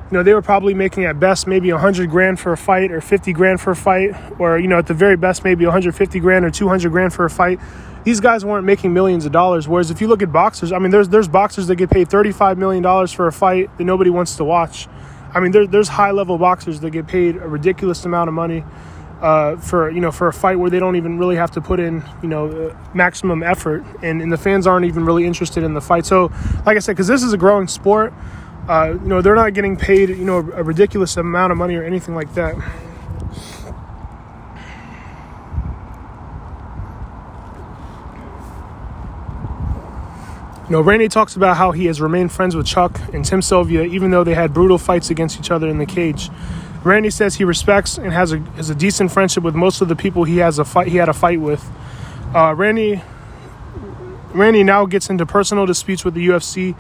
A: You know, they were probably making at best maybe 100 grand for a fight or 50 grand for a fight, or you know, at the very best maybe 150 grand or 200 grand for a fight. These guys weren't making millions of dollars. Whereas if you look at boxers, I mean, there's there's boxers that get paid 35 million dollars for a fight that nobody wants to watch. I mean, there, there's high level boxers that get paid a ridiculous amount of money uh, for you know for a fight where they don't even really have to put in you know maximum effort, and, and the fans aren't even really interested in the fight. So, like I said, because this is a growing sport, uh, you know they're not getting paid you know a ridiculous amount of money or anything like that. You know, Randy talks about how he has remained friends with Chuck and Tim Sylvia, even though they had brutal fights against each other in the cage. Randy says he respects and has a has a decent friendship with most of the people he has a fight he had a fight with. Uh, Randy Randy now gets into personal disputes with the UFC.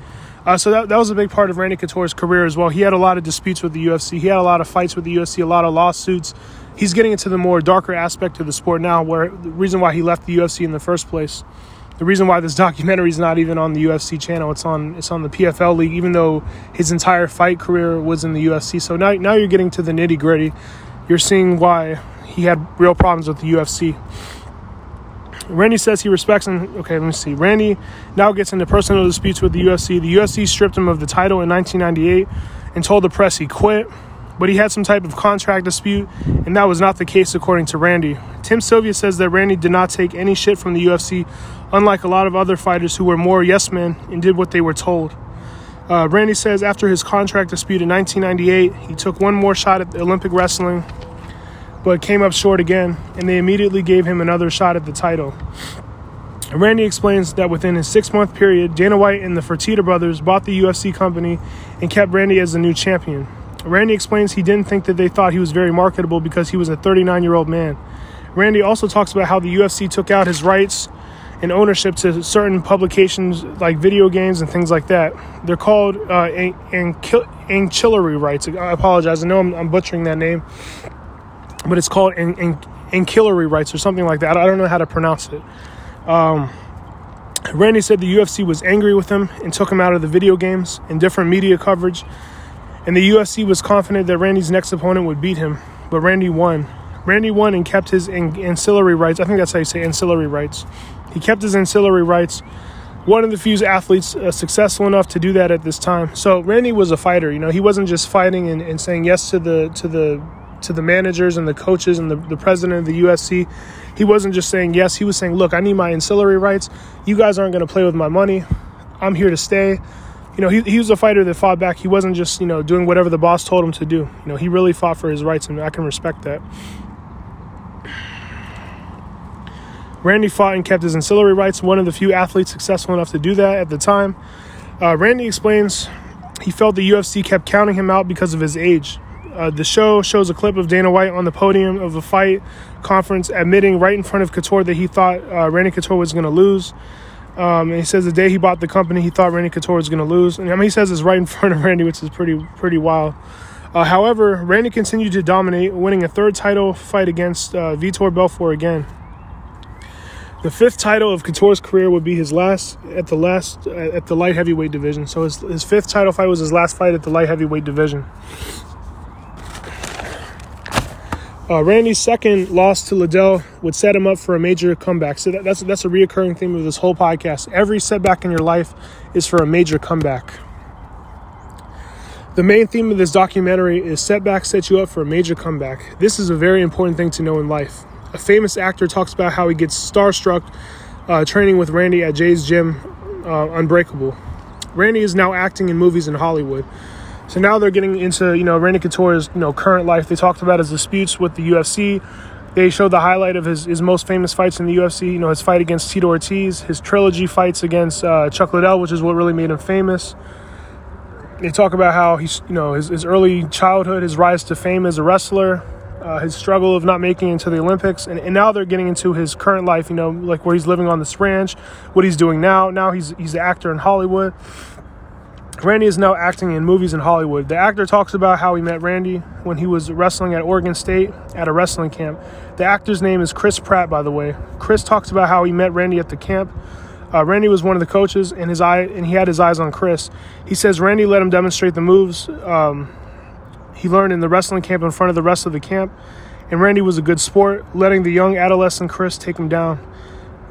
A: Uh, so that, that was a big part of Randy Couture's career as well. He had a lot of disputes with the UFC. He had a lot of fights with the UFC, a lot of lawsuits. He's getting into the more darker aspect of the sport now, where the reason why he left the UFC in the first place. The reason why this <laughs> documentary is not even on the UFC channel, it's on it's on the PFL league, even though his entire fight career was in the UFC. So now now you're getting to the nitty gritty. You're seeing why he had real problems with the UFC. Randy says he respects and okay, let me see. Randy now gets into personal disputes with the UFC. The UFC stripped him of the title in 1998 and told the press he quit, but he had some type of contract dispute, and that was not the case according to Randy. Tim Sylvia says that Randy did not take any shit from the UFC, unlike a lot of other fighters who were more yes men and did what they were told. Uh, Randy says after his contract dispute in 1998, he took one more shot at Olympic wrestling but came up short again, and they immediately gave him another shot at the title. Randy explains that within a six month period, Dana White and the Fertitta brothers bought the UFC company and kept Randy as the new champion. Randy explains he didn't think that they thought he was very marketable because he was a 39 year old man. Randy also talks about how the UFC took out his rights and ownership to certain publications like video games and things like that. They're called uh, ancillary rights. I apologize. I know I'm, I'm butchering that name but it's called an, an, ancillary rights or something like that. I don't know how to pronounce it. Um, Randy said the UFC was angry with him and took him out of the video games and different media coverage. And the UFC was confident that Randy's next opponent would beat him, but Randy won. Randy won and kept his an- ancillary rights. I think that's how you say ancillary rights. He kept his ancillary rights. One of the few athletes uh, successful enough to do that at this time. So Randy was a fighter. You know, he wasn't just fighting and, and saying yes to the to the to the managers and the coaches and the, the president of the UFC. He wasn't just saying yes, he was saying, Look, I need my ancillary rights. You guys aren't going to play with my money. I'm here to stay. You know, he, he was a fighter that fought back. He wasn't just, you know, doing whatever the boss told him to do. You know, he really fought for his rights, and I can respect that. Randy fought and kept his ancillary rights, one of the few athletes successful enough to do that at the time. Uh, Randy explains he felt the UFC kept counting him out because of his age. Uh, the show shows a clip of Dana White on the podium of a fight conference, admitting right in front of Couture that he thought uh, Randy Couture was going to lose. Um, and he says the day he bought the company, he thought Randy Couture was going to lose. And I mean, he says it's right in <laughs> front of Randy, which is pretty pretty wild. Uh, however, Randy continued to dominate, winning a third title fight against uh, Vitor Belfort again. The fifth title of Couture's career would be his last at the last at the light heavyweight division. So his, his fifth title fight was his last fight at the light heavyweight division. Uh, Randy's second loss to Liddell would set him up for a major comeback. So that, that's that's a reoccurring theme of this whole podcast. Every setback in your life is for a major comeback. The main theme of this documentary is setbacks set you up for a major comeback. This is a very important thing to know in life. A famous actor talks about how he gets starstruck uh, training with Randy at Jay's gym, uh, Unbreakable. Randy is now acting in movies in Hollywood. So now they're getting into, you know, Randy Couture's, you know, current life. They talked about his disputes with the UFC. They showed the highlight of his, his most famous fights in the UFC, you know, his fight against Tito Ortiz, his trilogy fights against uh, Chuck Liddell, which is what really made him famous. They talk about how he's, you know, his, his early childhood, his rise to fame as a wrestler, uh, his struggle of not making into the Olympics, and, and now they're getting into his current life, you know, like where he's living on this ranch, what he's doing now. Now he's he's an actor in Hollywood. Randy is now acting in movies in Hollywood. The actor talks about how he met Randy when he was wrestling at Oregon State at a wrestling camp. The actor's name is Chris Pratt, by the way. Chris talks about how he met Randy at the camp. Uh, Randy was one of the coaches, and his eye and he had his eyes on Chris. He says Randy let him demonstrate the moves um, he learned in the wrestling camp in front of the rest of the camp, and Randy was a good sport, letting the young adolescent Chris take him down.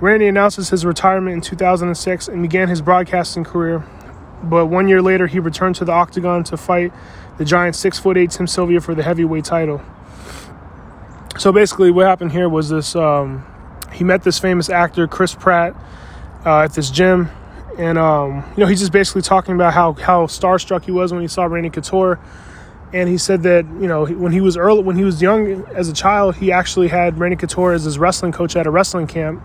A: Randy announces his retirement in 2006 and began his broadcasting career but one year later, he returned to the octagon to fight the giant six foot eight Tim Sylvia for the heavyweight title. So basically, what happened here was this: um, he met this famous actor Chris Pratt uh, at this gym, and um, you know he's just basically talking about how how starstruck he was when he saw Randy Couture. And he said that you know when he was early, when he was young as a child, he actually had Randy Couture as his wrestling coach at a wrestling camp.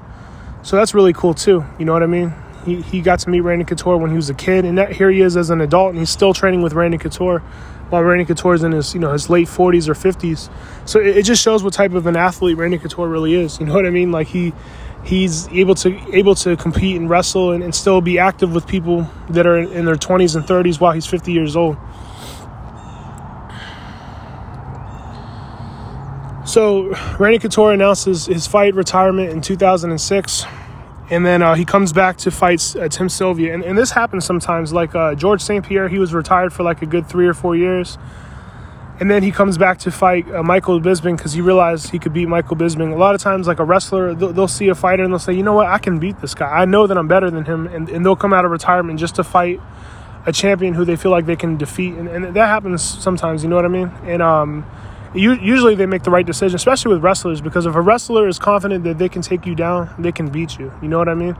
A: So that's really cool too. You know what I mean? He, he got to meet Randy Couture when he was a kid, and that, here he is as an adult, and he's still training with Randy Couture, while Randy Couture is in his you know his late 40s or 50s. So it, it just shows what type of an athlete Randy Couture really is. You know what I mean? Like he he's able to able to compete and wrestle and, and still be active with people that are in, in their 20s and 30s while he's 50 years old. So Randy Couture announces his fight retirement in 2006, and then uh, he comes back to fight uh, Tim Sylvia. And, and, this happens sometimes. Like uh, George St. Pierre, he was retired for like a good three or four years. And then he comes back to fight uh, Michael Bisping because he realized he could beat Michael Bisping. A lot of times, like a wrestler, they'll, they'll, see a fighter and they'll say, you know what, I can beat this guy. I know that I'm better than him. And, and they'll come out of retirement just to fight a champion who they feel like they can defeat. And, and that happens sometimes, you know what I mean? And, um, usually they make the right decision, especially with wrestlers, because if a wrestler is confident that they can take you down, they can beat you. You know what I mean?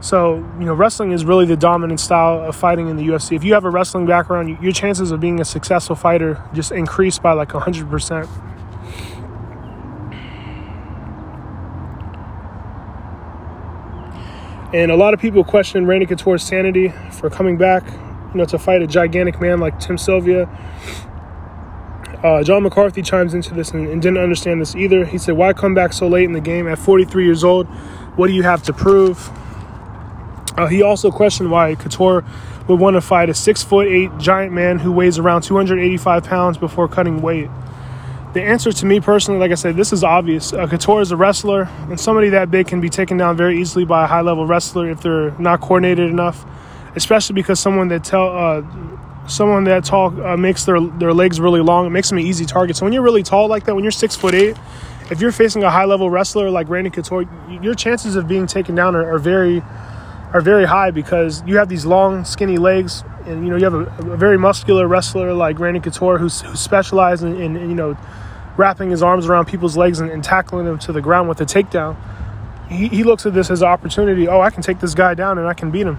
A: So, you know, wrestling is really the dominant style of fighting in the UFC. If you have a wrestling background, your chances of being a successful fighter just increase by like 100%. And a lot of people question Randy Couture's sanity for coming back, you know, to fight a gigantic man like Tim Sylvia uh, John McCarthy chimes into this and, and, didn't understand this either. He said, Why come back so late in the game at 43 years old? What do you have to prove? Uh, he also questioned why Couture would want to fight a six foot eight giant man who weighs around 285 pounds before cutting weight. The answer to me personally, like I said, this is obvious. Uh, Couture is a wrestler, and somebody that big can be taken down very easily by a high level wrestler if they're not coordinated enough, especially because someone that tell uh, someone that tall uh, makes their their legs really long. It makes them an easy target. So when you're really tall like that, when you're six foot eight, if you're facing a high level wrestler like Randy Couture, your chances of being taken down are, are very are very high because you have these long, skinny legs, and you know you have a, a very muscular wrestler like Randy Couture who's who specializes in, in, in, you know wrapping his arms around people's legs and, and tackling them to the ground with a takedown. He, he looks at this as an opportunity. Oh, I can take this guy down and I can beat him.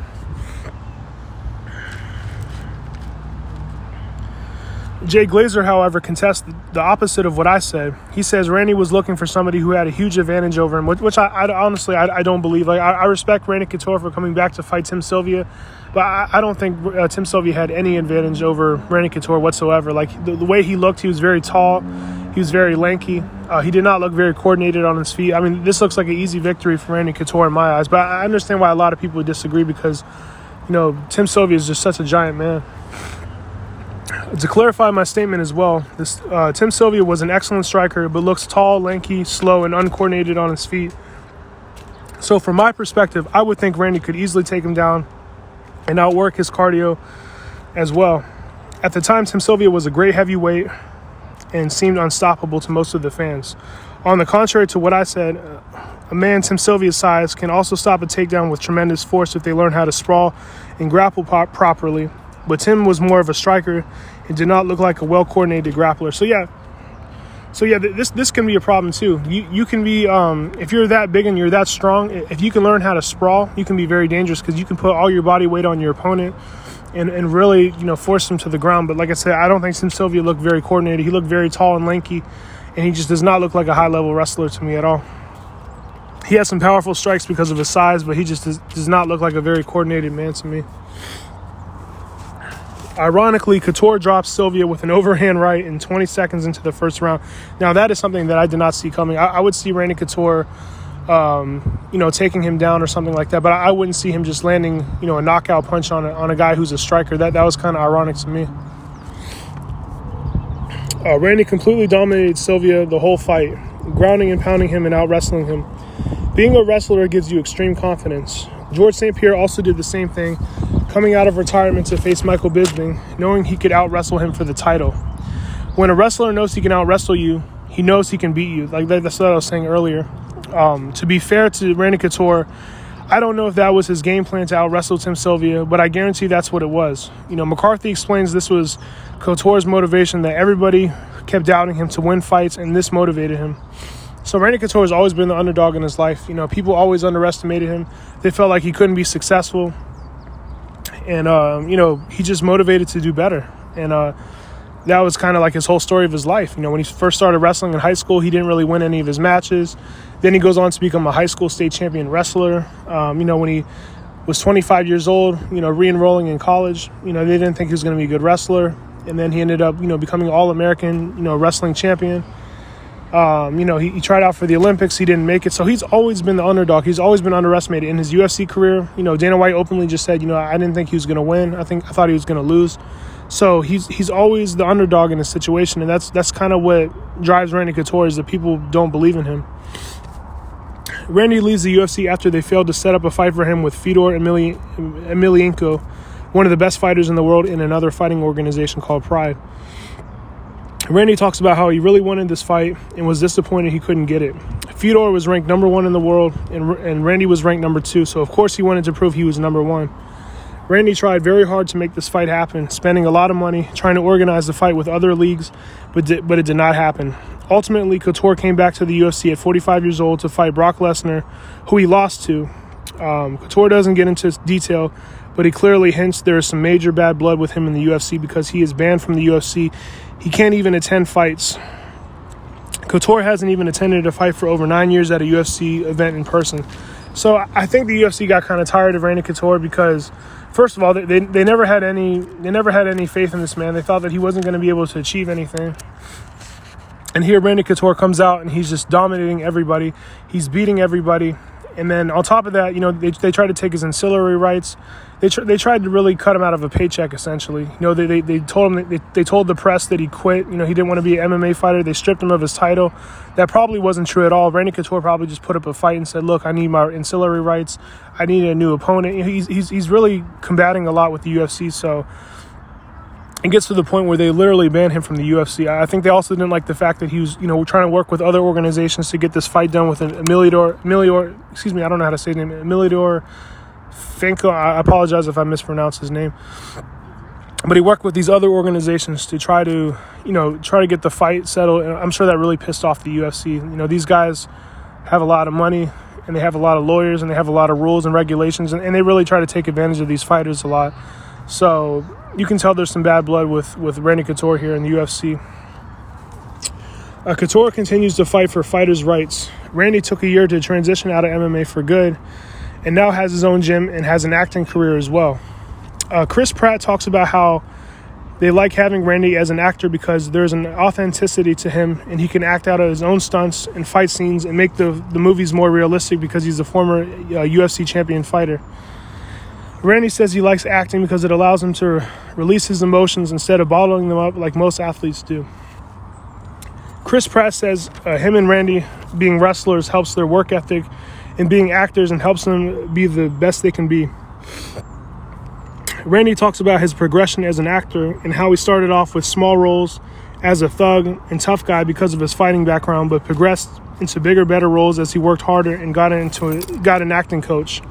A: Jay Glazer, however, contests the opposite of what I said. He says Randy was looking for somebody who had a huge advantage over him, which, I, I, honestly I, I, don't believe. Like I, I, respect Randy Couture for coming back to fight Tim Sylvia, but I, don't think uh, Tim Sylvia had any advantage over Randy Couture whatsoever. Like the, the, way he looked, he was very tall, he was very lanky. Uh, he did not look very coordinated on his feet. I mean, this looks like an easy victory for Randy Couture in my eyes, but I understand why a lot of people would disagree because, you know, Tim Sylvia is just such a giant man. To clarify my statement as well, this, uh, Tim Sylvia was an excellent striker, but looks tall, lanky, slow, and uncoordinated on his feet. So, from my perspective, I would think Randy could easily take him down and outwork his cardio as well. At the time, Tim Sylvia was a great heavyweight and seemed unstoppable to most of the fans. On the contrary to what I said, a man Tim Sylvia's size can also stop a takedown with tremendous force if they learn how to sprawl and grapple pop properly but Tim was more of a striker and did not look like a well coordinated grappler. So yeah, so yeah, this this can be a problem too. You you can be um, if you're that big and you're that strong. If you can learn how to sprawl, you can be very dangerous because you can put all your body weight on your opponent and and really you know force him to the ground. But like I said, I don't think Tim Sylvia looked very coordinated. He looked very tall and lanky, and he just does not look like a high level wrestler to me at all. He has some powerful strikes because of his size, but he just does, does not look like a very coordinated man to me. Ironically, Couture drops Sylvia with an overhand right in 20 seconds into the first round. Now, that is something that I did not see coming. I, I would see Randy Couture, um, you know, taking him down or something like that, but I, I wouldn't see him just landing, you know, a knockout punch on a, on a guy who's a striker. That, that was kind of ironic to me. Uh, Randy completely dominated Sylvia the whole fight, grounding and pounding him and out wrestling him. Being a wrestler gives you extreme confidence. George St. Pierre also did the same thing, coming out of retirement to face Michael Bisping, knowing he could out wrestle him for the title. When a wrestler knows he can out wrestle you, he knows he can beat you. Like that's what I was saying earlier. Um, to be fair to Randy Couture, I don't know if that was his game plan to out wrestle Tim Sylvia, but I guarantee that's what it was. You know, McCarthy explains this was Couture's motivation that everybody kept doubting him to win fights, and this motivated him. So Randy Couture has always been the underdog in his life. You know, people always underestimated him. They felt like he couldn't be successful and um, you know he just motivated to do better and uh, that was kind of like his whole story of his life you know when he first started wrestling in high school he didn't really win any of his matches then he goes on to become a high school state champion wrestler um, you know when he was 25 years old, you know, re-enrolling in college. You know, they didn't think he was going to be a good wrestler, and then he ended up, you know, becoming All-American, you know, wrestling champion. Um, you know, he, he, tried out for the Olympics. He didn't make it. So he's always been the underdog. He's always been underestimated in his UFC career. You know, Dana White openly just said, you know, I didn't think he was going to win. I think I thought he was going to lose. So he's he's always the underdog in a situation, and that's that's kind of what drives Randy Couture is that people don't believe in him. Randy leaves the UFC after they failed to set up a fight for him with Fedor Emeli- Emelianenko, one of the best fighters in the world in another fighting organization called Pride. Randy talks about how he really wanted this fight and was disappointed he couldn't get it. Fedor was ranked number one in the world, and, and Randy was ranked number two, so of course he wanted to prove he was number one. Randy tried very hard to make this fight happen, spending a lot of money trying to organize the fight with other leagues, but, di- but it did not happen. Ultimately, Couture came back to the UFC at 45 years old to fight Brock Lesnar, who he lost to. Um, Couture doesn't get into detail, but he clearly hints there is some major bad blood with him in the UFC because he is banned from the UFC. He can't even attend fights. Couture hasn't even attended a fight for over nine years at a UFC event in person. So I think the UFC got kind of tired of Randy Couture because, first of all, they, they, they never had any they never had any faith in this man. They thought that he wasn't going to be able to achieve anything. And here Randy Couture comes out and he's just dominating everybody. He's beating everybody. And then on top of that, you know, they, they tried to take his ancillary rights. They, tr- they tried to really cut him out of a paycheck, essentially. You know, they, they, they told him, they, they told the press that he quit. You know, he didn't want to be an MMA fighter. They stripped him of his title. That probably wasn't true at all. Randy Couture probably just put up a fight and said, look, I need my ancillary rights. I need a new opponent. He's, he's, he's really combating a lot with the UFC. So, it gets to the point where they literally ban him from the UFC. I think they also didn't like the fact that he was, you know, trying to work with other organizations to get this fight done with an Emiliador, Emilior, excuse me, I don't know how to say his name, Emiliador I apologize if I mispronounce his name. But he worked with these other organizations to try to, you know, try to get the fight settled. And I'm sure that really pissed off the UFC. You know, these guys have a lot of money and they have a lot of lawyers and they have a lot of rules and regulations and, and they really try to take advantage of these fighters a lot. So you can tell there's some bad blood with, with Randy Couture here in the UFC. Uh, Couture continues to fight for fighters' rights. Randy took a year to transition out of MMA for good and now has his own gym and has an acting career as well. Uh, Chris Pratt talks about how they like having Randy as an actor because there's an authenticity to him and he can act out of his own stunts and fight scenes and make the, the movies more realistic because he's a former uh, UFC champion fighter. Randy says he likes acting because it allows him to release his emotions instead of bottling them up like most athletes do. Chris Pratt says uh, him and Randy being wrestlers helps their work ethic and being actors and helps them be the best they can be. Randy talks about his progression as an actor and how he started off with small roles as a thug and tough guy because of his fighting background, but progressed into bigger, better roles as he worked harder and got into got an acting coach.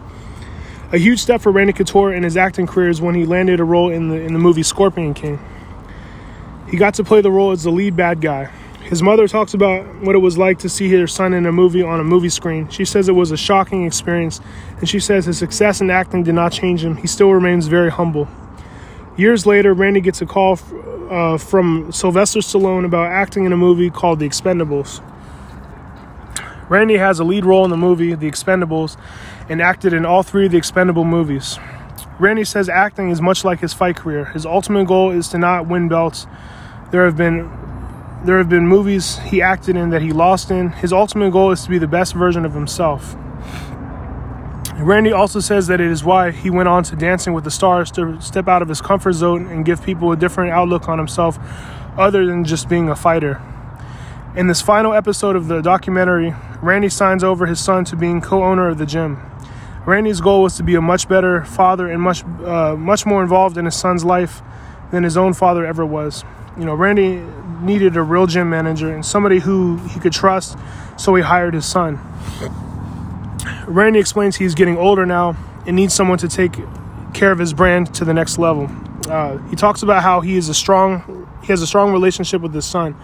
A: A huge step for Randy Couture in his acting career is when he landed a role in the in the movie Scorpion King. He got to play the role as the lead bad guy. His mother talks about what it was like to see her son in a movie on a movie screen. She says it was a shocking experience, and she says his success in acting did not change him. He still remains very humble. Years later, Randy gets a call uh, from Sylvester Stallone about acting in a movie called The Expendables. Randy has a lead role in the movie The Expendables and acted in all three of the Expendable movies. Randy says acting is much like his fight career. His ultimate goal is to not win belts. There have been there have been movies he acted in that he lost in. His ultimate goal is to be the best version of himself. Randy also says that it is why he went on to Dancing with the Stars to step out of his comfort zone and give people a different outlook on himself other than just being a fighter. In this final episode of the documentary, Randy signs over his son to being co-owner of the gym. Randy's goal was to be a much better father and much uh, much more involved in his son's life than his own father ever was. You know, Randy needed a real gym manager and somebody who he could trust, so he hired his son. Randy explains he's getting older now and needs someone to take care of his brand to the next level. Uh, he talks about how he is a strong he has a strong relationship with his son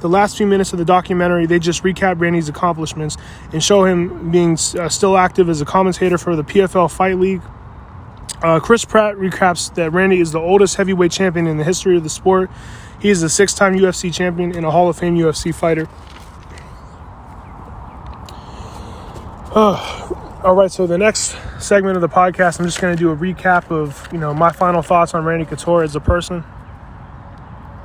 A: the last few minutes of the documentary, they just recap Randy's accomplishments and show him being uh, still active as a commentator for the PFL Fight League. Uh, Chris Pratt recaps that Randy is the oldest heavyweight champion in the history of the sport. He is a six time UFC champion and a Hall of Fame UFC fighter. Uh, All right, so the next segment of the podcast, I'm just going to do a recap of you know my final thoughts on Randy Couture as a person.